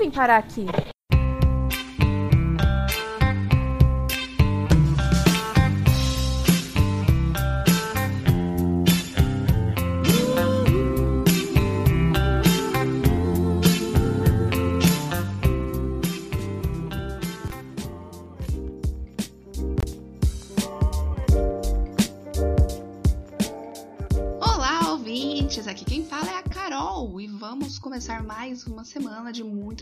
vim parar aqui? começar mais uma semana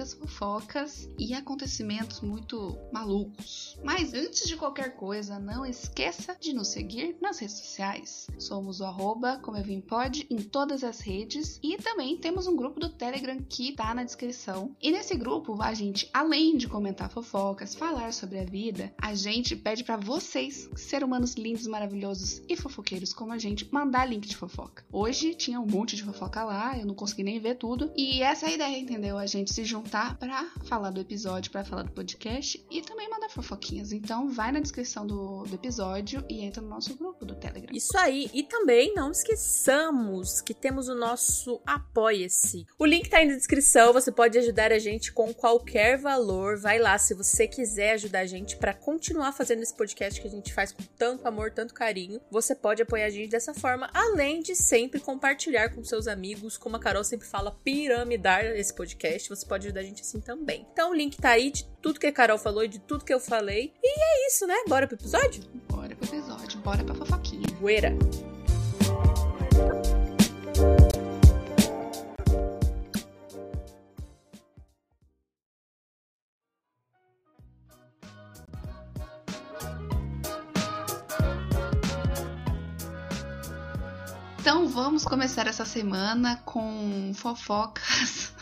muitas fofocas e acontecimentos muito malucos. Mas antes de qualquer coisa, não esqueça de nos seguir nas redes sociais. Somos o arroba como eu vim pode em todas as redes e também temos um grupo do Telegram que tá na descrição. E nesse grupo, a gente, além de comentar fofocas, falar sobre a vida, a gente pede para vocês, ser humanos lindos, maravilhosos e fofoqueiros como a gente, mandar link de fofoca. Hoje tinha um monte de fofoca lá, eu não consegui nem ver tudo. E essa é a ideia, entendeu? A gente se juntar para falar do episódio, para falar do podcast e também fofoquinhas. Então vai na descrição do, do episódio e entra no nosso grupo do Telegram. Isso aí. E também não esqueçamos que temos o nosso Apoia-se. O link tá aí na descrição. Você pode ajudar a gente com qualquer valor. Vai lá se você quiser ajudar a gente para continuar fazendo esse podcast que a gente faz com tanto amor, tanto carinho. Você pode apoiar a gente dessa forma, além de sempre compartilhar com seus amigos, como a Carol sempre fala, piramidar esse podcast, você pode ajudar a gente assim também. Então o link tá aí de tudo que a Carol falou e de tudo que eu falei. E é isso, né? Bora pro episódio? Bora pro episódio, bora pra fofoquinha. Bueira. Então vamos começar essa semana com fofocas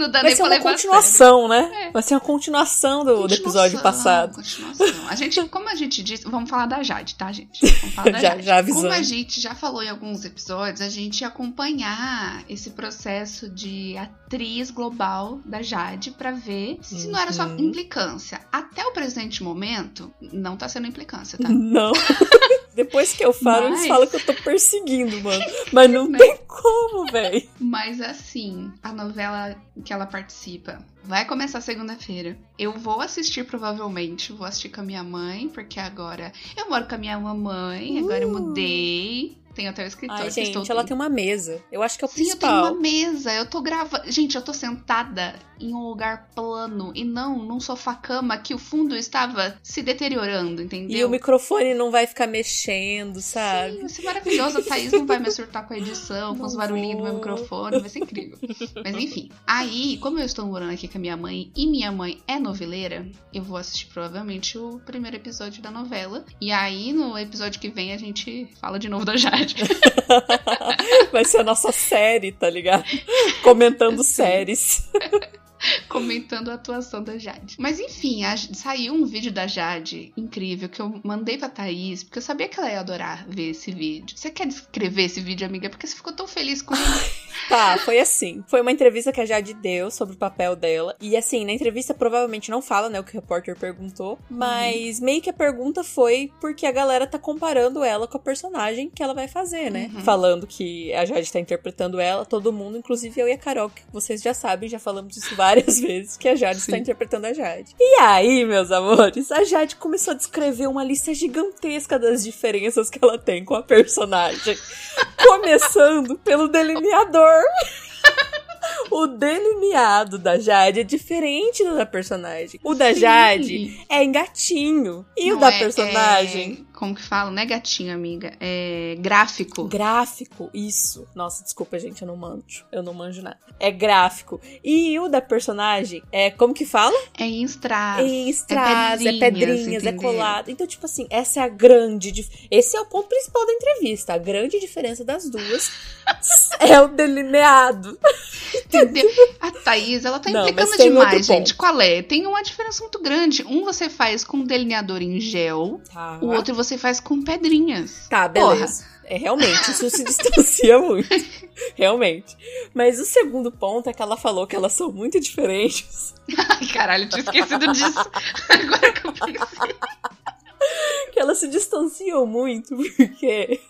no Dando Vai ser uma continuação, né? É. Vai ser uma continuação do, continuação, do episódio passado. Continuação. A gente, como a gente disse, vamos falar da Jade, tá, gente? Vamos falar da já, Jade. Já avisando. Como a gente já falou em alguns episódios, a gente ia acompanhar esse processo de atriz global da Jade para ver se uhum. não era só uhum. implicância. Até o presente momento, não tá sendo implicância, tá? Não. Depois que eu falo, Mas... eles falam que eu tô perseguindo, mano. Mas não né? tem como, velho. Mas assim, a novela que ela participa vai começar segunda-feira. Eu vou assistir provavelmente, vou assistir com a minha mãe, porque agora eu moro com a minha mamãe, uh. agora eu uh. mudei. Tem até o escritório. Ai, gente, estou... ela tem uma mesa. Eu acho que é o Sim, principal. Sim, eu tenho uma mesa. Eu tô gravando. Gente, eu tô sentada em um lugar plano e não num sofá-cama que o fundo estava se deteriorando, entendeu? E o microfone não vai ficar mexendo, sabe? Sim, vai ser maravilhoso. A Thaís não vai me surtar com a edição, com os barulhinhos do meu microfone, vai ser incrível. Mas enfim. Aí, como eu estou morando aqui com a minha mãe e minha mãe é noveleira, eu vou assistir provavelmente o primeiro episódio da novela. E aí, no episódio que vem, a gente fala de novo da Jade. vai ser a nossa série, tá ligado? Comentando séries. comentando a atuação da Jade. Mas enfim, a, saiu um vídeo da Jade incrível que eu mandei pra Thaís, porque eu sabia que ela ia adorar ver esse vídeo. Você quer descrever esse vídeo, amiga? Porque você ficou tão feliz com ele. tá, foi assim. Foi uma entrevista que a Jade deu sobre o papel dela. E assim, na entrevista provavelmente não fala, né, o que o repórter perguntou. Mas uhum. meio que a pergunta foi porque a galera tá comparando ela com a personagem que ela vai fazer, né? Uhum. Falando que a Jade tá interpretando ela, todo mundo, inclusive eu e a Carol, que vocês já sabem, já falamos disso várias várias vezes que a Jade Sim. está interpretando a Jade. E aí, meus amores, a Jade começou a descrever uma lista gigantesca das diferenças que ela tem com a personagem. Começando pelo delineador. o delineado da Jade é diferente do da personagem. O da Sim. Jade é em gatinho. E Não o da é, personagem. Como que fala? Não é gatinho, amiga. É gráfico. Gráfico, isso. Nossa, desculpa, gente, eu não manjo. Eu não manjo nada. É gráfico. E o da personagem é. Como que fala? É em strass. É em strass, é pedrinhas, é, pedrinhas, é colado. Então, tipo assim, essa é a grande. Dif... Esse é o ponto principal da entrevista. A grande diferença das duas é o delineado. Entendeu? A Thaís, ela tá não, implicando demais, gente. Qual é? Tem uma diferença muito grande. Um você faz com delineador em gel, tá. o outro você faz com pedrinhas. Tá, beleza. Porra. É, realmente, isso se distancia muito. Realmente. Mas o segundo ponto é que ela falou que elas são muito diferentes. Ai, caralho, tinha esquecido disso. Agora que eu pensei. que elas se distanciam muito, porque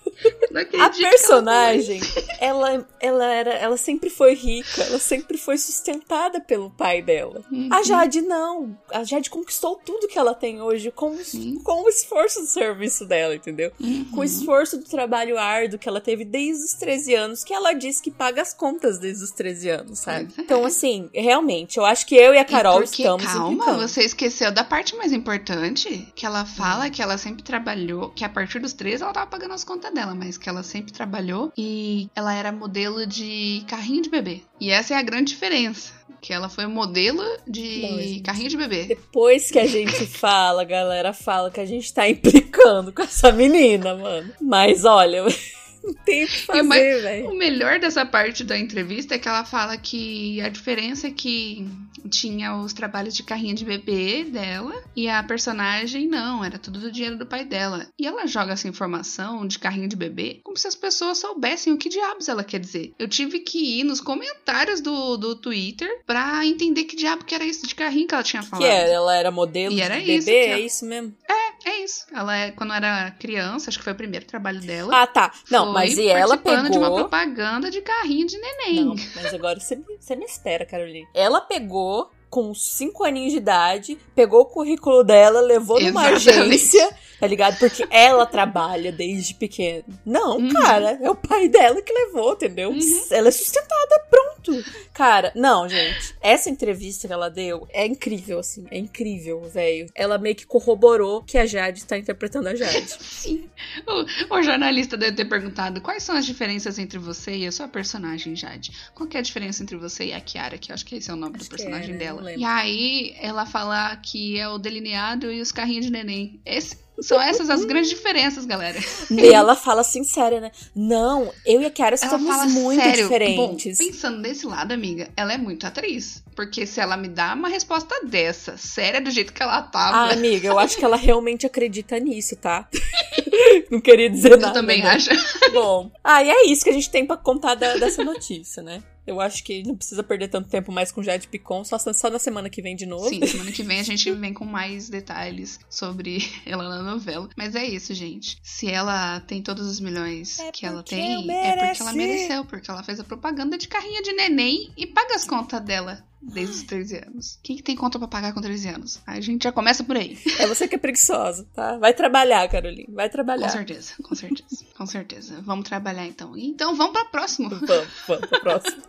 a personagem, ela, ela era, ela sempre foi rica, ela sempre foi sustentada pelo pai dela. Uhum. A Jade não. A Jade conquistou tudo que ela tem hoje com, com o esforço do serviço dela, entendeu? Uhum. Com o esforço do trabalho árduo que ela teve desde os 13 anos, que ela diz que paga as contas desde os 13 anos, sabe? É. Então, assim, realmente, eu acho que eu e a Carol e porque, estamos calma, implicando. você esqueceu da parte mais importante, que ela fala hum. que ela sempre trabalhou, que a partir dos 13 ela tava pagando as contas dela, mas que ela sempre trabalhou e ela era modelo de carrinho de bebê. E essa é a grande diferença que ela foi modelo de carrinho de bebê. Depois que a gente fala, a galera fala que a gente tá implicando com essa menina, mano. Mas olha, não tem o que fazer, velho. O melhor dessa parte da entrevista é que ela fala que a diferença é que tinha os trabalhos de carrinho de bebê dela e a personagem não, era tudo do dinheiro do pai dela. E ela joga essa informação de carrinho de bebê como se as pessoas soubessem o que diabos ela quer dizer. Eu tive que ir nos comentários do, do Twitter pra entender que diabo que era isso de carrinho que ela tinha falado. Que era? Ela era modelo e de era bebê? Isso é isso mesmo? É, é isso. Ela é, quando era criança, acho que foi o primeiro trabalho dela. Ah, tá. Não, mas e ela pegou... de uma propaganda de carrinho de neném. Não, mas agora você, você me espera, Carolina. Ela pegou com 5 aninhos de idade, pegou o currículo dela, levou numa agência, tá ligado? Porque ela trabalha desde pequena. Não, uhum. cara, é o pai dela que levou, entendeu? Uhum. Ela é sustentada, Cara, não, gente. Essa entrevista que ela deu é incrível, assim. É incrível, velho. Ela meio que corroborou que a Jade tá interpretando a Jade. Sim. O, o, jornalista deve ter perguntado quais são as diferenças entre você e a sua personagem, Jade. Qual que é a diferença entre você e a Kiara, que eu acho que esse é o nome acho do personagem é, dela. E aí ela fala que é o delineado e os carrinhos de neném. Esse, são essas as grandes diferenças, galera. E ela fala sincera, né? Não, eu e a Kiara somos muito sério. diferentes. Bom, pensando desse lado, amiga, ela é muito atriz. Porque se ela me dá uma resposta dessa, séria do jeito que ela tava. Ah, amiga, eu acho que ela realmente acredita nisso, tá? Não queria dizer nada. Eu também né? acho. Bom, ah, e é isso que a gente tem pra contar da, dessa notícia, né? Eu acho que não precisa perder tanto tempo mais com Jade Picon, só, só na semana que vem de novo. Sim, semana que vem a gente vem com mais detalhes sobre ela na novela. Mas é isso, gente. Se ela tem todos os milhões é que ela tem, é porque ela mereceu, porque ela fez a propaganda de carrinho de neném e paga as contas dela desde os 13 anos. Quem que tem conta pra pagar com 13 anos? A gente já começa por aí. É você que é preguiçosa, tá? Vai trabalhar, Caroline. Vai trabalhar. Com certeza, com certeza. Com certeza. Vamos trabalhar então. Então vamos pra próximo. Vamos, vamos pra próximo.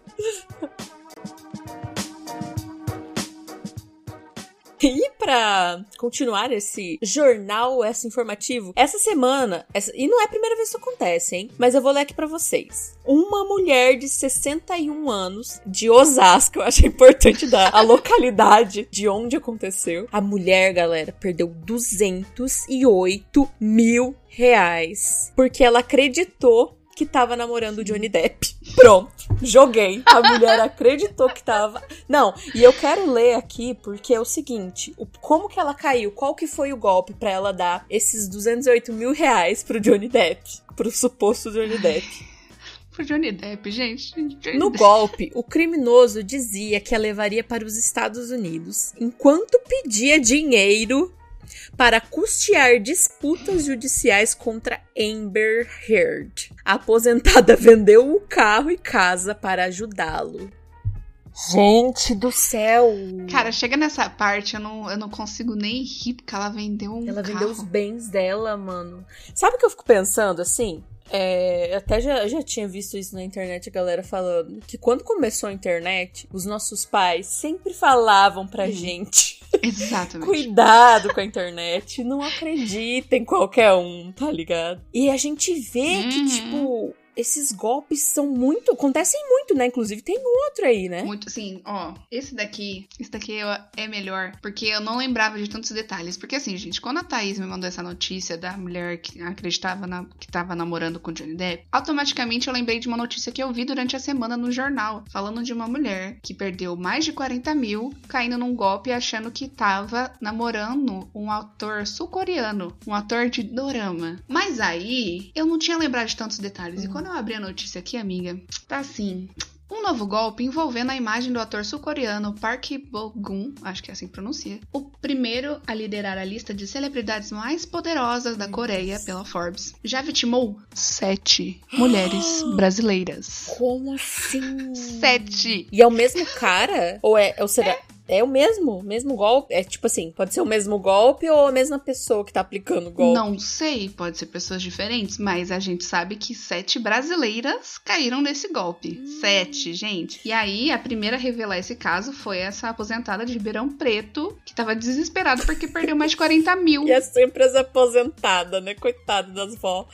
E para continuar esse jornal, esse informativo, essa semana, essa, e não é a primeira vez que isso acontece, hein? Mas eu vou ler aqui para vocês. Uma mulher de 61 anos, de Osasco, eu acho importante dar a localidade de onde aconteceu. A mulher, galera, perdeu 208 mil reais. Porque ela acreditou que tava namorando o Johnny Depp. Pronto, joguei. A mulher acreditou que tava. Não, e eu quero ler aqui porque é o seguinte: o, como que ela caiu? Qual que foi o golpe para ela dar esses 208 mil reais pro Johnny Depp? Pro suposto Johnny Depp. Pro Johnny Depp, gente. Johnny no Depp. golpe, o criminoso dizia que a levaria para os Estados Unidos enquanto pedia dinheiro para custear disputas judiciais contra Amber Heard. A aposentada vendeu o carro e casa para ajudá-lo. Gente do céu! Cara, chega nessa parte, eu não, eu não consigo nem rir, porque ela vendeu um Ela carro. vendeu os bens dela, mano. Sabe o que eu fico pensando, assim? É, até já, já tinha visto isso na internet, a galera falando que quando começou a internet, os nossos pais sempre falavam pra uhum. gente. Exatamente. Cuidado com a internet, não acredita em qualquer um, tá ligado? E a gente vê uhum. que, tipo, esses golpes são muito. acontecem muito, né? Inclusive tem outro aí, né? Muito, assim, ó. Esse daqui, esse daqui é melhor, porque eu não lembrava de tantos detalhes. Porque, assim, gente, quando a Thaís me mandou essa notícia da mulher que acreditava na, que tava namorando com Johnny Depp, automaticamente eu lembrei de uma notícia que eu vi durante a semana no jornal, falando de uma mulher que perdeu mais de 40 mil caindo num golpe achando que tava namorando um ator sul-coreano, um ator de dorama. Mas aí, eu não tinha lembrado de tantos detalhes. E quando quando eu abri a notícia aqui, amiga, tá assim. Um novo golpe envolvendo a imagem do ator sul-coreano Park Bo-gum, acho que é assim que pronuncia, o primeiro a liderar a lista de celebridades mais poderosas da Coreia pela Forbes, já vitimou sete mulheres brasileiras. Como assim? Sete! E é o mesmo cara? Ou é, ou será, é o mesmo, mesmo golpe? É tipo assim, pode ser o mesmo golpe ou a mesma pessoa que tá aplicando o golpe? Não sei, pode ser pessoas diferentes, mas a gente sabe que sete brasileiras caíram nesse golpe. Hum. Sete, gente. E aí, a primeira a revelar esse caso foi essa aposentada de Ribeirão Preto, que tava desesperada porque perdeu mais de 40 mil. E é sempre as aposentada, né? Coitada das vó.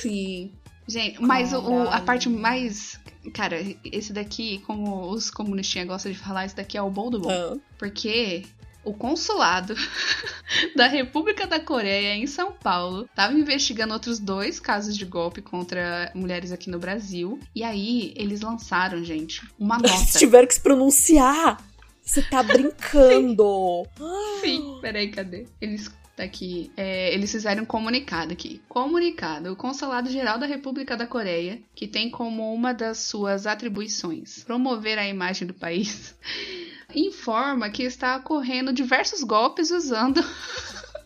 Sim. Gente, mas o- o- a parte mais. Cara, esse daqui, como os comunistinhas gostam de falar, esse daqui é o bom do bom. Ah, Porque o consulado da República da Coreia em São Paulo estava investigando outros dois casos de golpe contra mulheres aqui no Brasil. E aí eles lançaram, gente, uma Eles nota. tiveram que se pronunciar. Você tá brincando. Sim, peraí, cadê? Eles. Tá aqui. É, eles fizeram um comunicado aqui. Comunicado. O Consulado Geral da República da Coreia, que tem como uma das suas atribuições promover a imagem do país, informa que está ocorrendo diversos golpes usando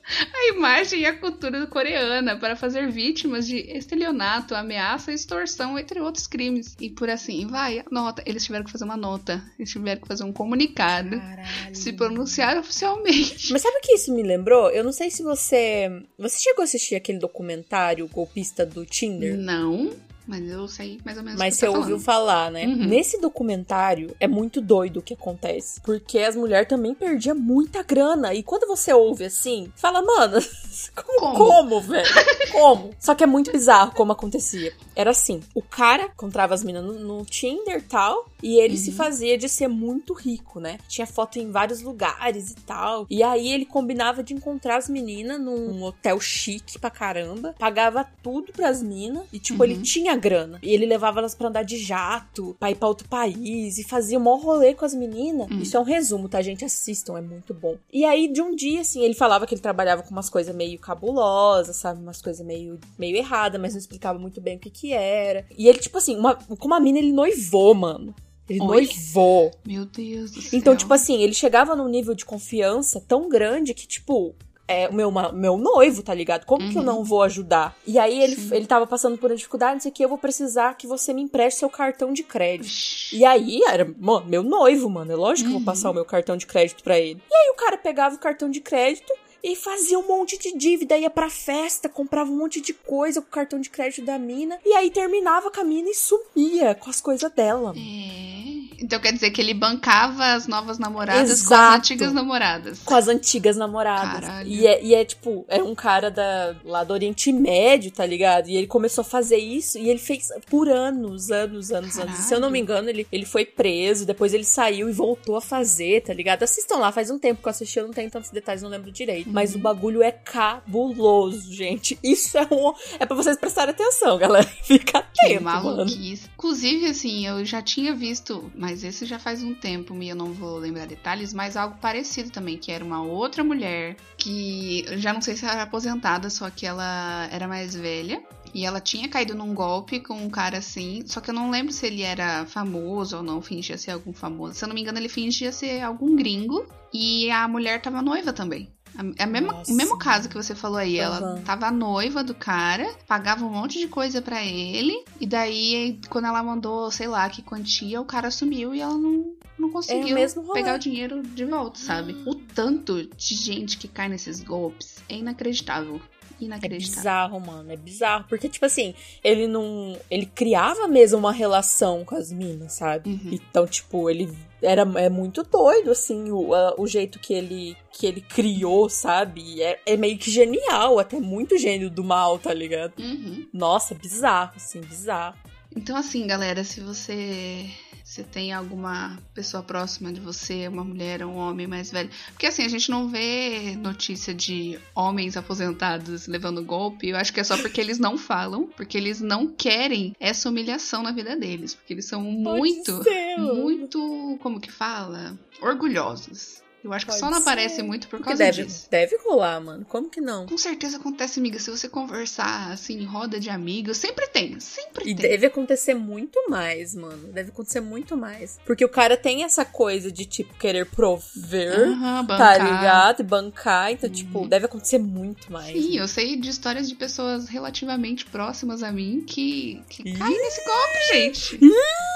a imagem e a cultura coreana para fazer vítimas de estelionato, ameaça, extorsão, entre outros crimes. E por assim vai, a nota. Eles tiveram que fazer uma nota. Eles tiveram que fazer um comunicado. Caralho. Se pronunciar oficialmente. Mas sabe o que isso me lembrou? Eu não sei se você. Você chegou a assistir aquele documentário golpista do Tinder? Não, mas eu sei mais ou menos Mas o que você tá ouviu falando. falar, né? Uhum. Nesse documentário é muito doido o que acontece. Porque as mulheres também perdiam muita grana. E quando você ouve assim, fala, mano, como, Como? velho? Como? Só que é muito bizarro como acontecia. Era assim: o cara encontrava as minas no, no Tinder e tal. E ele se Uhum. fazia de ser muito rico, né? Tinha foto em vários lugares e tal. E aí ele combinava de encontrar as meninas num hotel chique pra caramba. Pagava tudo pras minas. E, tipo, Uhum. ele tinha grana. E ele levava elas pra andar de jato, pra ir pra outro país. E fazia um maior rolê com as meninas. Hum. Isso é um resumo, tá, gente? Assistam, é muito bom. E aí, de um dia, assim, ele falava que ele trabalhava com umas coisas meio cabulosas, sabe? Umas coisas meio, meio erradas, mas não explicava muito bem o que que era. E ele, tipo assim, uma, com uma mina ele noivou, mano. Ele Oi? noivou. Meu Deus do céu. Então, tipo assim, ele chegava num nível de confiança tão grande que, tipo, é o meu, meu noivo, tá ligado? Como que eu Uhum. não vou ajudar? E aí ele, Sim. ele tava passando por uma dificuldade, não sei o que, eu vou precisar que você me empreste seu cartão de crédito. E aí, era, mano, meu noivo, mano. É lógico que eu Uhum. vou passar o meu cartão de crédito pra ele. E aí o cara pegava o cartão de crédito e fazia um monte de dívida, ia pra festa, comprava um monte de coisa com o cartão de crédito da mina. E aí terminava com a mina e sumia com as coisas dela. É. Então quer dizer que ele bancava as novas namoradas com as Exato. antigas namoradas. Com as antigas namoradas. Caralho. E é, e é, tipo, é um cara da, lá do Oriente Médio, tá ligado? E ele começou a fazer isso e ele fez por anos, anos, anos, anos. Se eu não me engano, ele, ele foi preso, depois ele saiu e voltou a fazer, tá ligado? Assistam lá, faz um tempo que eu assisti, eu não tenho tantos detalhes, não lembro direito. Mas o bagulho é cabuloso, gente. Isso é um. É pra vocês prestarem atenção, galera. Fica Que atento, mano. maluquice. Inclusive, assim, eu já tinha visto, mas esse já faz um tempo e eu não vou lembrar detalhes, mas algo parecido também, que era uma outra mulher que já não sei se era aposentada, só que ela era mais velha. E ela tinha caído num golpe com um cara assim, só que eu não lembro se ele era famoso ou não, fingia ser algum famoso. Se eu não me engano, ele fingia ser algum gringo. E a mulher tava noiva também. A, a mesma, o mesmo caso que você falou aí, ela Aham. tava noiva do cara, pagava um monte de coisa pra ele, e daí, quando ela mandou, sei lá, que quantia, o cara sumiu e ela não, não conseguiu mesmo rolê. pegar o dinheiro de volta, sabe? O tanto de gente que cai nesses golpes é inacreditável. É Inacreditável. bizarro, mano. É bizarro. Porque, tipo assim, ele não. Ele criava mesmo uma relação com as minas, sabe? Uhum. Então, tipo, ele era é muito doido, assim, o, a- o jeito que ele, que ele criou, sabe? É, é meio que genial, até muito gênio do mal, tá ligado? Uhum. Nossa, bizarro, assim, bizarro. Então, assim, galera, se você se tem alguma pessoa próxima de você, uma mulher, um homem mais velho. Porque assim, a gente não vê notícia de homens aposentados levando golpe. Eu acho que é só porque eles não falam, porque eles não querem essa humilhação na vida deles. Porque eles são muito, Pode ser, mano. muito, como que fala? Orgulhosos. Eu acho que Pode só não ser. aparece muito por Porque causa deve, disso. deve rolar, mano. Como que não? Com certeza acontece, amiga. Se você conversar assim, em roda de amigos, sempre tem. Sempre E tem. deve acontecer muito mais, mano. Deve acontecer muito mais. Porque o cara tem essa coisa de, tipo, querer prover, Aham, tá bancar. ligado? E bancar. Então, Uhum. tipo, deve acontecer muito mais. Sim, eu sei de histórias de pessoas relativamente próximas a mim que, que Ih. caem nesse golpe, gente. Não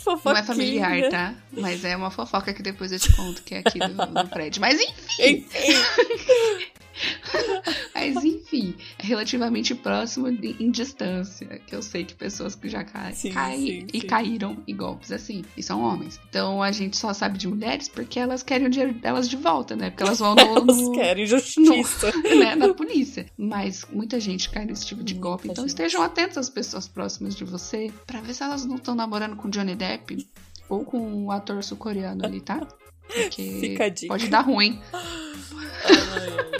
Fofoquinha. é familiar, tá? Mas é uma fofoca que depois eu te conto, que é aqui do, do prédio. Mas enfim, Enfim. mas enfim, é relativamente próximo de- em distância. Que eu sei que pessoas que já caem, Sim, caem sim, e sim. caíram em golpes assim. E são homens. Então a gente só sabe de mulheres porque elas querem o dinheiro delas de volta, né? Porque elas vão no, Elas no- querem justiça. né, na polícia. Mas muita gente cai nesse tipo de Muita golpe. Então gente. estejam atentos às pessoas próximas de você pra ver se elas não estão namorando com Johnny Depp ou com o ator sul-coreano ali, tá? Porque Fica a dica. pode dar ruim. Ai, ai, ai.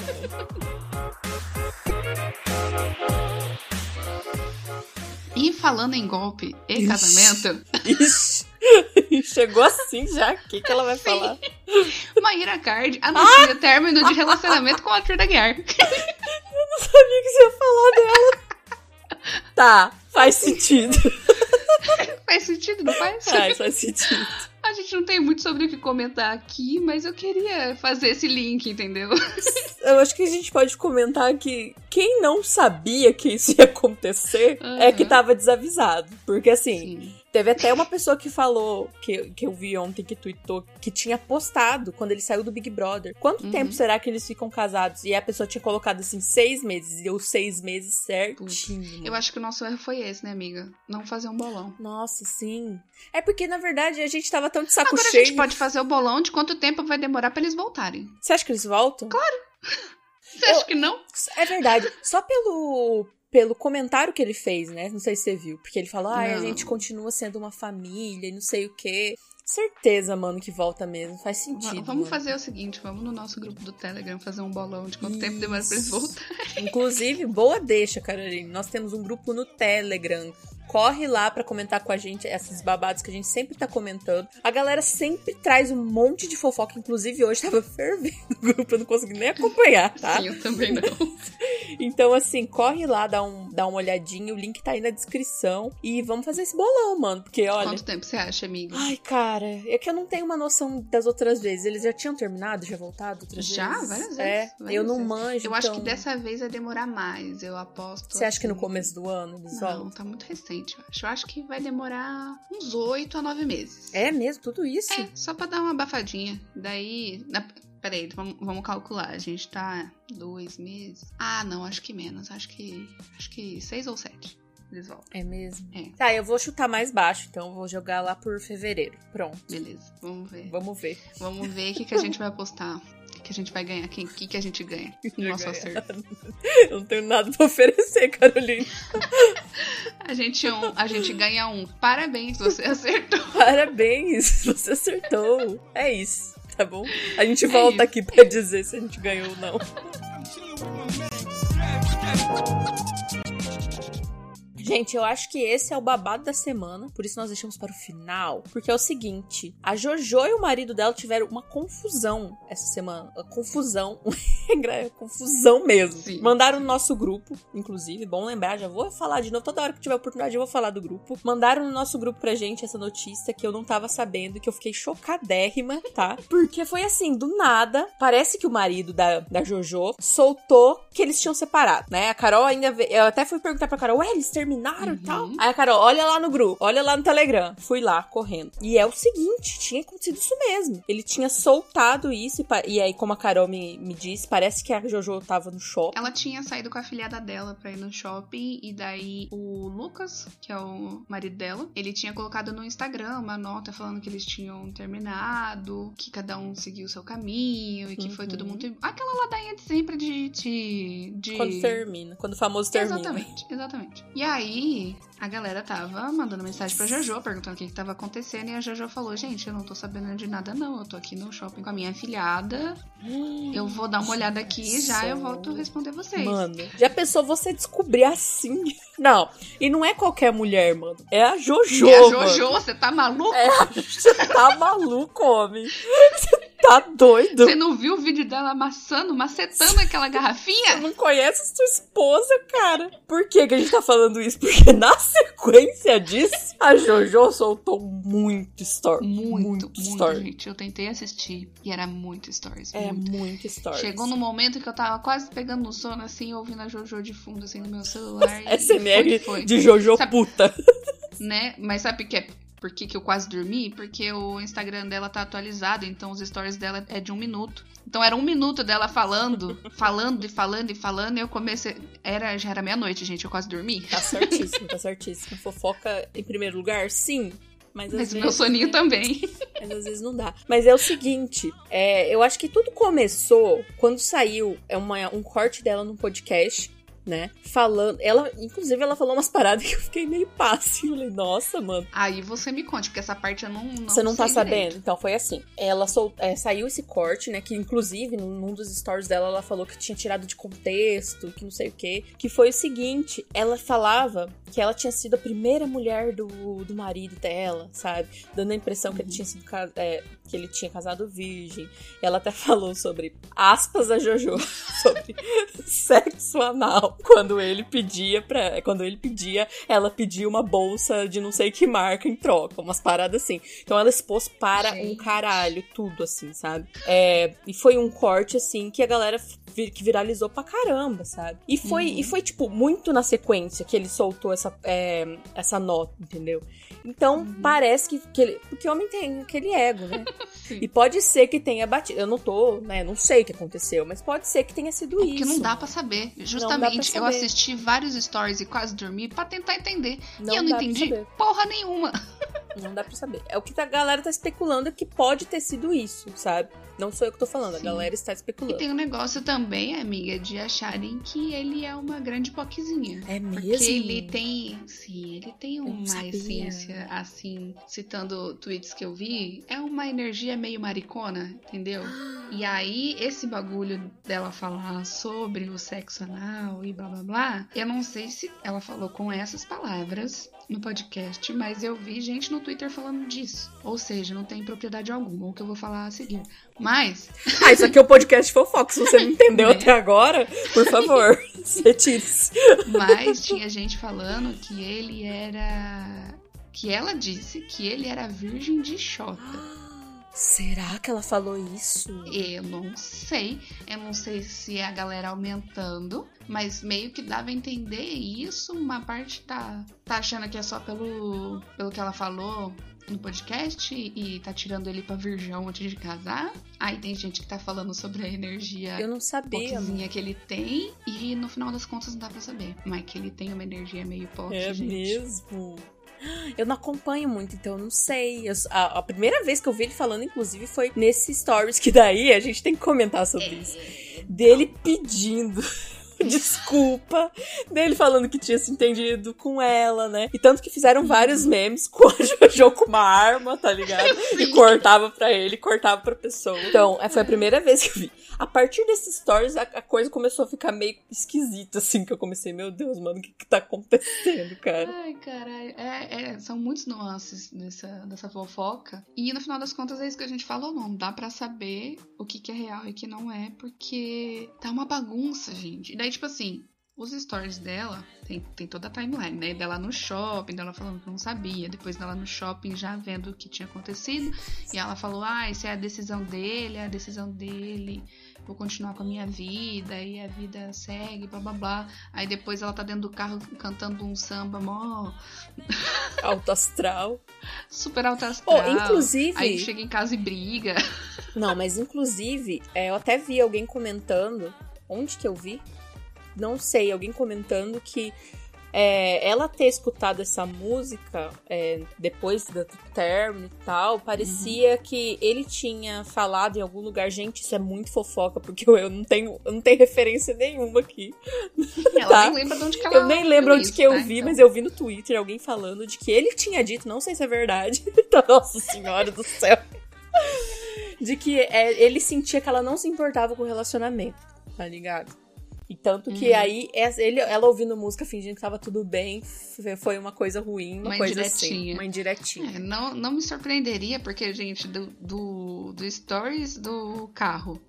E falando em golpe e casamento, Ixi. Chegou assim já. O que, que ela vai Sim. falar? Mayra Card anuncia término de relacionamento com a Arthur Aguiar. sabia que você ia falar dela. Tá, faz sentido. Faz sentido, não faz? Faz, faz sentido. A gente não tem muito sobre o que comentar aqui, mas eu queria fazer esse link, entendeu? Eu acho que a gente pode comentar que quem não sabia que isso ia acontecer é Aham. que tava desavisado. Porque assim, Sim. Teve até uma pessoa que falou, que, que eu vi ontem, que tweetou, que tinha postado quando ele saiu do Big Brother. Quanto Uhum. tempo será que eles ficam casados? E a pessoa tinha colocado assim, seis meses. E deu seis meses certinho. Eu acho que o nosso erro foi esse, né, amiga? Não fazer um bolão. Nossa, sim. É porque, na verdade, a gente tava tão de saco Agora a cheio. gente pode fazer o bolão de quanto tempo vai demorar pra eles voltarem. Você acha que eles voltam? Você acha que não? É verdade. Só pelo pelo comentário que ele fez, né? Não sei se você viu. Porque ele falou, ah, a gente continua sendo uma família e não sei o quê. Certeza, mano, que volta mesmo. Faz sentido. vamos mano. fazer o seguinte, vamos no nosso grupo do Telegram fazer um bolão de quanto tempo demora pra eles Isso. voltarem. Inclusive, boa deixa, Caroline. Nós temos um grupo no Telegram. Corre lá pra comentar com a gente esses babados que a gente sempre tá comentando. A galera sempre traz um monte de fofoca. Inclusive, hoje tava fervendo o grupo, eu não consegui nem acompanhar, tá? Sim, eu também não. Então, assim, corre lá, dá, um, dá uma olhadinha. O link tá aí na descrição. E vamos fazer esse bolão, mano. Porque, olha. Quanto tempo você acha, amiga? Ai, cara, é que eu não tenho uma noção das outras vezes. Eles já tinham terminado, já voltado outras Já? vezes? Várias É, vezes, várias eu não vezes. manjo. eu acho então- que dessa vez vai demorar mais, eu aposto. Você acha que no assim. começo do ano eles Não, voltam? tá muito recente, eu acho. Eu acho que vai demorar uns 8 a 9 meses. É mesmo, tudo isso? É, só pra dar uma abafadinha. Daí. Na... Peraí, vamos, vamos calcular. A gente tá dois meses. Ah, não, acho que menos. Acho que. Acho que seis ou sete. Eles voltam. É mesmo. É. Tá, eu vou chutar mais baixo, então eu vou jogar lá por fevereiro. Pronto, Beleza, vamos ver. vamos ver. Vamos ver o que, que a gente vai apostar. Que, a gente vai ganhar. O que, que, que a gente ganha. no Nosso ganhar. acerto. Eu não tenho nada pra oferecer, Caroline. A gente, um, a gente ganha um. Parabéns, você acertou. Parabéns, você acertou. É isso, tá bom? A gente É volta isso. aqui pra dizer se a gente ganhou ou não. Gente, eu acho que esse é o babado da semana, por isso nós deixamos para o final. Porque é o seguinte: a Jojo e o marido dela tiveram uma confusão essa semana. Uma confusão. Confusão mesmo. Sim. Mandaram no nosso grupo, inclusive, bom lembrar, já vou falar de novo. Toda hora que tiver oportunidade, eu vou falar do grupo. Mandaram no nosso grupo pra gente essa notícia que eu não tava sabendo, que eu fiquei chocadérrima, tá? Porque foi assim, do nada. Parece que o marido da, da Jojo soltou que eles tinham separado, né? A Carol ainda. ve- Eu até fui perguntar pra Carol, ué, eles terminaram e Uhum. tal? Aí a Carol, olha lá no grupo, olha lá no Telegram. Fui lá, correndo. E é o seguinte, tinha acontecido isso mesmo. Ele tinha soltado isso, e, e aí, como a Carol me, me disse, parece que a Jojo tava no shopping. Ela tinha saído com a filhada dela pra ir no shopping e daí o Lucas, que é o marido dela, ele tinha colocado no Instagram uma nota falando que eles tinham terminado, que cada um seguiu o seu caminho e que foi Uhum. tudo muito. Aquela ladainha de sempre de. de, de... Quando termina, quando o famoso termina. Exatamente, exatamente. E aí, a galera tava mandando mensagem pra Jojo, perguntando o que, que tava acontecendo, e a Jojo falou: Gente, eu não tô sabendo de nada, não. Eu tô aqui no shopping com a minha filhada. Eu vou dar uma olhada aqui e já eu volto responder vocês. Mano, já pensou você descobrir assim? Não, e não é qualquer mulher, mano. É a Jojo. e a mano. Jojo, você tá maluco? É, você tá maluco, homem. Tá doido? Você não viu o vídeo dela amassando, macetando aquela garrafinha? Você não conhece sua esposa, cara. Por que, que a gente tá falando isso? Porque na sequência disso, a JoJo soltou muito story. Muito, muito, muito story. gente. Eu tentei assistir e era muito stories. É muito. muito story. Chegou no momento que eu tava quase pegando no sono, assim, ouvindo a JoJo de fundo, assim, no meu celular. SMR foi, foi. de JoJo Sabe- puta. Né? Mas sabe por quê? Por que, que eu quase dormi? Porque o Instagram dela tá atualizado, então os stories dela é de um minuto. Então era um minuto dela falando, falando e falando e falando, e eu comecei. Era, já era meia-noite, gente, eu quase dormi. Tá certíssimo, tá certíssimo. Fofoca em primeiro lugar, sim. Mas, Mas o vezes, meu soninho também. mas às vezes não dá. Mas é o seguinte, é, eu acho que tudo começou quando saiu é uma, um corte dela num podcast, né? Falando. Ela, inclusive, ela falou umas paradas que eu fiquei meio passe. Eu falei, nossa, mano. Aí você me conte, porque essa parte eu não. não Você não tá sei sabendo? direito. Então foi assim. Ela sol... é, saiu esse corte, né? Que inclusive, num dos stories dela, ela falou que tinha tirado de contexto, que não sei o quê. Que foi o seguinte: ela falava que ela tinha sido a primeira mulher do, do marido dela, sabe? Dando a impressão que ele tinha sido é, que ele tinha casado virgem. Ela até falou sobre aspas a Jojo, sobre sexo anal. Quando ele pedia para Quando ele pedia, ela pedia uma bolsa de não sei que marca em troca, umas paradas assim. Então ela expôs para um Gente. caralho tudo, assim, sabe? É, e foi um corte, assim, que a galera vi- que viralizou pra caramba, sabe? E foi, Uhum. e foi tipo, muito na sequência que ele soltou essa, é, essa nota, entendeu? Então, Uhum. parece que, que ele. Porque o homem tem aquele ego, né? Sim. E pode ser que tenha batido. Eu não tô, né? Não sei o que aconteceu, mas pode ser que tenha sido Porque isso. não dá pra saber. dá pra Justamente, eu saber. assisti vários stories e quase dormi pra tentar entender. Não e eu não entendi saber. porra nenhuma. Não dá pra saber. É o que a galera tá especulando que pode ter sido isso, sabe? Não sou eu que tô falando, a Sim. galera está E especulando. tem um negócio também, amiga, de acharem que ele é uma grande poquezinha. É mesmo? Porque ele tem. Sim, ele tem uma sabia. essência, assim, citando tweets que eu vi, é uma energia meio maricona, entendeu? E aí, esse bagulho dela falar sobre o sexo anal e blá blá blá, eu não sei se ela falou com essas palavras no podcast, mas eu vi gente no Twitter falando disso. Ou seja, não tem propriedade alguma, o que eu vou falar a seguir. Mas, Ah, isso aqui é o podcast fofoca. Se você não entendeu Né? até agora, por favor, retire-se. Mas tinha gente falando que ele era. Que ela disse que ele era virgem de Xota. Será que ela falou isso? Eu não sei. Eu não sei se é a galera aumentando. Mas meio que dava a entender isso. Uma parte tá, tá achando que é só pelo, pelo que ela falou no podcast e tá tirando ele pra virgão antes de casar. Aí tem gente que tá falando sobre a energia Eu não sabia. poquezinha que ele tem. E no final das contas não dá pra saber. Mas que ele tem uma energia meio poque, É gente. mesmo? Eu não acompanho muito, então eu não sei. Eu- a, a primeira vez que eu vi ele falando, inclusive, foi nesse stories, que daí a gente tem que comentar sobre isso. Dele pedindo desculpa, dele falando que tinha se entendido com ela, né? E tanto que fizeram vários memes com a Jojo com uma arma, tá ligado? E cortava pra ele, cortava pra pessoa. Então, é, foi a primeira vez que eu vi. A partir desses stories, a, a coisa começou a ficar meio esquisita, assim, que eu comecei, meu Deus, mano, o que que tá acontecendo, cara? Ai, caralho. É, é, são muitos nuances dessa, dessa fofoca. E no final das contas é isso que a gente falou, não. Dá pra saber o que, que é real e o que não é, porque tá uma bagunça, gente. E daí, tipo assim, os stories dela, tem, tem toda a timeline, né? Dela no shopping, dela falando que não sabia, depois dela no shopping já vendo o que tinha acontecido. E ela falou: Ah, isso é a decisão dele, é a decisão dele. Vou continuar com a minha vida e a vida segue, blá blá blá. Aí depois ela tá dentro do carro cantando um samba mó Alto astral. super alto astral. Oh, inclusive. Aí chega em casa e briga. Não, mas inclusive, é, eu até vi alguém comentando. Onde que eu vi? Não sei, alguém comentando que é, ela ter escutado essa música é, depois do término e tal, parecia que ele tinha falado em algum lugar, gente, isso é muito fofoca, porque eu, eu não tenho, eu não tenho referência nenhuma aqui. Ela Tá. nem lembra de onde que ela Eu nem lembro onde isso, que eu tá? vi, Então, mas eu vi no Twitter alguém falando de que ele tinha dito, não sei se é verdade. Então, Nossa senhora do céu. De que é, ele sentia que ela não se importava com o relacionamento, tá ligado? E tanto que Uhum. aí ele, ela ouvindo música fingindo que tava tudo bem, foi uma coisa ruim, uma, Uma coisa assim. indiretinha. Uma indiretinha. É, não, não me surpreenderia, porque, gente, do, do, do stories do carro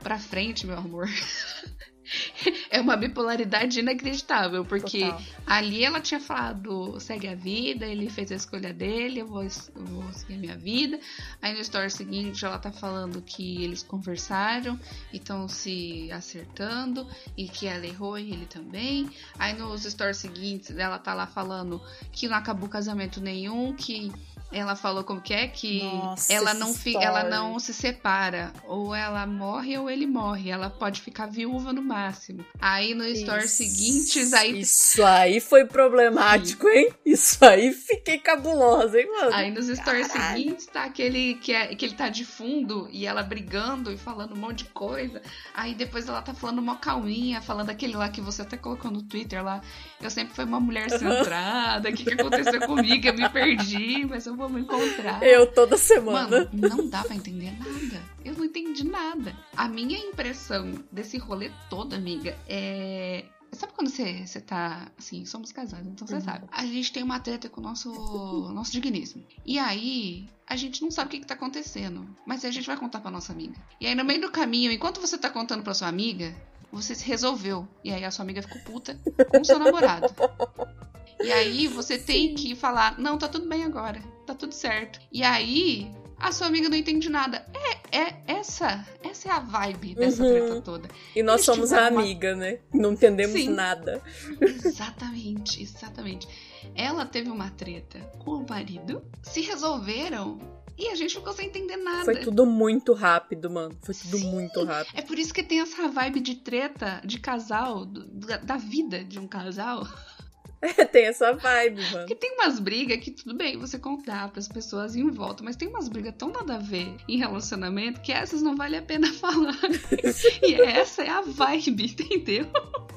pra frente, meu amor. é uma bipolaridade inacreditável, porque Total. ali ela tinha falado, segue a vida, ele fez a escolha dele, eu vou, eu vou seguir a minha vida. Aí no story seguinte ela tá falando que eles conversaram e estão se acertando e que ela errou e ele também. Aí nos stories seguintes ela tá lá falando que não acabou casamento nenhum, que ela falou como que é que Nossa, ela não fi, story. ela não se separa, ou ela morre ou ele morre, ela pode ficar viúva no máximo. Aí no story seguintes aí Isso aí foi problemático, hein? Isso aí fiquei cabulosa, hein, mano? Aí nos stories Caralho. seguintes tá aquele que, é, que ele tá de fundo e ela brigando e falando um monte de coisa. Aí depois ela tá falando uma calminha, falando aquele lá que você até colocou no Twitter lá. Eu sempre fui uma mulher centrada, o que, que aconteceu comigo? Eu me perdi, mas eu vou me encontrar. Eu toda semana. Mano, não dá pra entender nada. Eu não entendi nada. A minha impressão desse rolê todo, amiga, é. Sabe quando você, você tá. Assim, somos casados, então você Uhum. sabe. A gente tem uma treta com o nosso, nosso digníssimo. E aí. A gente não sabe o que, que tá acontecendo. Mas a gente vai contar pra nossa amiga. E aí, no meio do caminho, enquanto você tá contando pra sua amiga, você se resolveu. E aí a sua amiga ficou puta com o seu namorado. E aí você tem que falar, não, tá tudo bem agora, tá tudo certo. E aí a sua amiga não entende nada. É, é essa, essa é a vibe dessa Uhum. treta toda. E nós Eles somos a uma- amiga, né? Não entendemos Sim. nada. Exatamente, exatamente. Ela teve uma treta com o marido, se resolveram e a gente ficou sem entender nada. Foi tudo muito rápido, mano. Foi tudo Sim. muito rápido. É por isso que tem essa vibe de treta de casal, do- da, da vida de um casal. Tem essa vibe, mano. Porque tem umas brigas que tudo bem, você contar pras pessoas e em volta, mas tem umas brigas tão nada a ver em relacionamento que essas não vale a pena falar. e essa é a vibe, entendeu?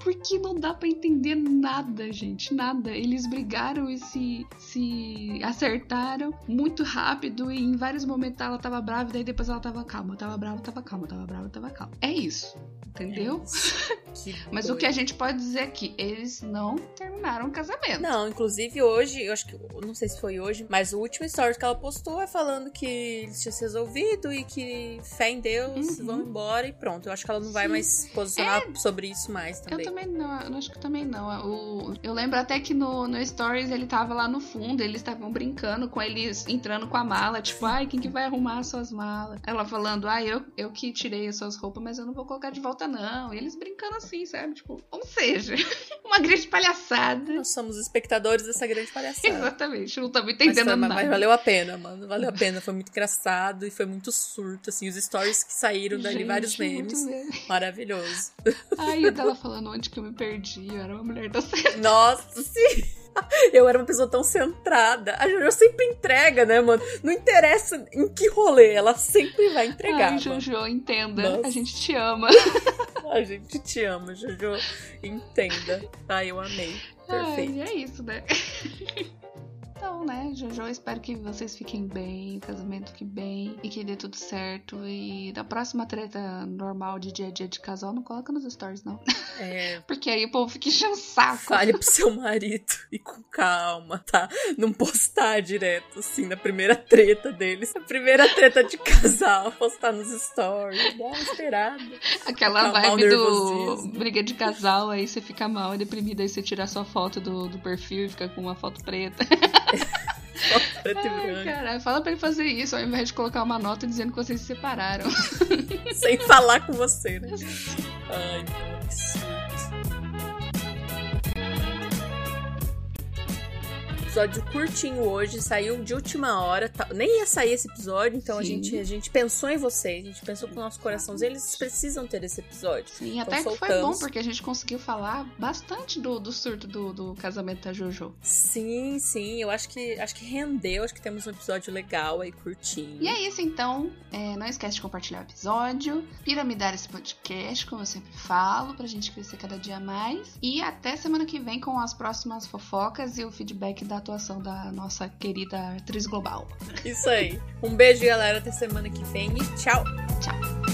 Porque não dá pra entender nada, gente, nada. Eles brigaram e se, se acertaram muito rápido e em vários momentos ela tava brava e daí depois ela tava calma, tava brava, tava calma, tava brava, tava calma. É isso, entendeu? Que Mas o que a gente pode dizer é que eles não terminaram o casamento. Não, inclusive hoje, eu acho que. eu Não sei se foi hoje, mas o último story que ela postou é falando que eles tinham se resolvido e que fé em Deus, Uhum. vão embora e pronto. Eu acho que ela não vai Sim. mais se posicionar sobre isso mais Eu também. também não, eu acho que também não. O, eu lembro até que no, no Stories ele tava lá no fundo, eles estavam brincando com eles entrando com a mala, tipo, ai, quem que vai arrumar as suas malas? Ela falando, ai, eu, eu que tirei as suas roupas, mas eu não vou colocar de volta, não. E eles brincando assim, sabe? Tipo, ou seja, uma grande palhaçada. Nós somos espectadores dessa grande palhaçada. Exatamente, não tava Mas, entendendo mas nada. valeu a pena, mano. Valeu a pena. Foi muito engraçado e foi muito surto, assim. Os stories que saíram dali, Gente, vários memes. meme. Maravilhoso. Ai, eu tava falando onde que eu me perdi, eu era uma mulher da série. Nossa, sim. Eu era uma pessoa tão centrada. A Jojo sempre entrega, né, mano? Não interessa em que rolê, ela sempre vai entregar. Ai. Jojo, entenda, Nossa. a gente te ama. A gente te ama, Jojo. Entenda. Ai, eu amei. Perfeito. Ai, é isso, né? Então, né, Jojo, espero que vocês fiquem bem, o casamento fique bem e que dê tudo certo. E da próxima treta normal de dia a dia de casal, não coloca nos stories, não. É, Porque aí o povo fica enchendo saco. fale pro seu marido e com calma, tá? Não postar direto, assim, na primeira treta deles. A primeira treta de casal, postar nos stories. Dá uma esperada. Aquela vibe do briga de casal, aí você fica mal e deprimido, aí você tira a sua foto do, do perfil e fica com uma foto preta. Preto e branco. caralho, fala pra ele fazer isso ao invés de colocar uma nota dizendo que vocês se separaram. Sem falar com você, né? Ai, que Episódio curtinho hoje, saiu de última hora. tá- Nem ia sair esse episódio, então a gente, a gente pensou em vocês, a gente pensou com o nosso coraçãozinho. Eles precisam ter esse episódio. Sim, Então até que foi soltamos. bom, porque a gente conseguiu falar bastante do, do surto do, do casamento da Jojo. Sim, sim, eu acho que acho que rendeu, acho que temos um episódio legal aí, curtinho. E é isso então. É, não esquece de compartilhar o episódio, piramidar esse podcast, como eu sempre falo, pra gente crescer cada dia mais. E até semana que vem com as próximas fofocas e o feedback da atuação da nossa querida atriz global. Isso aí. Um beijo, galera, até semana que vem e tchau! Tchau!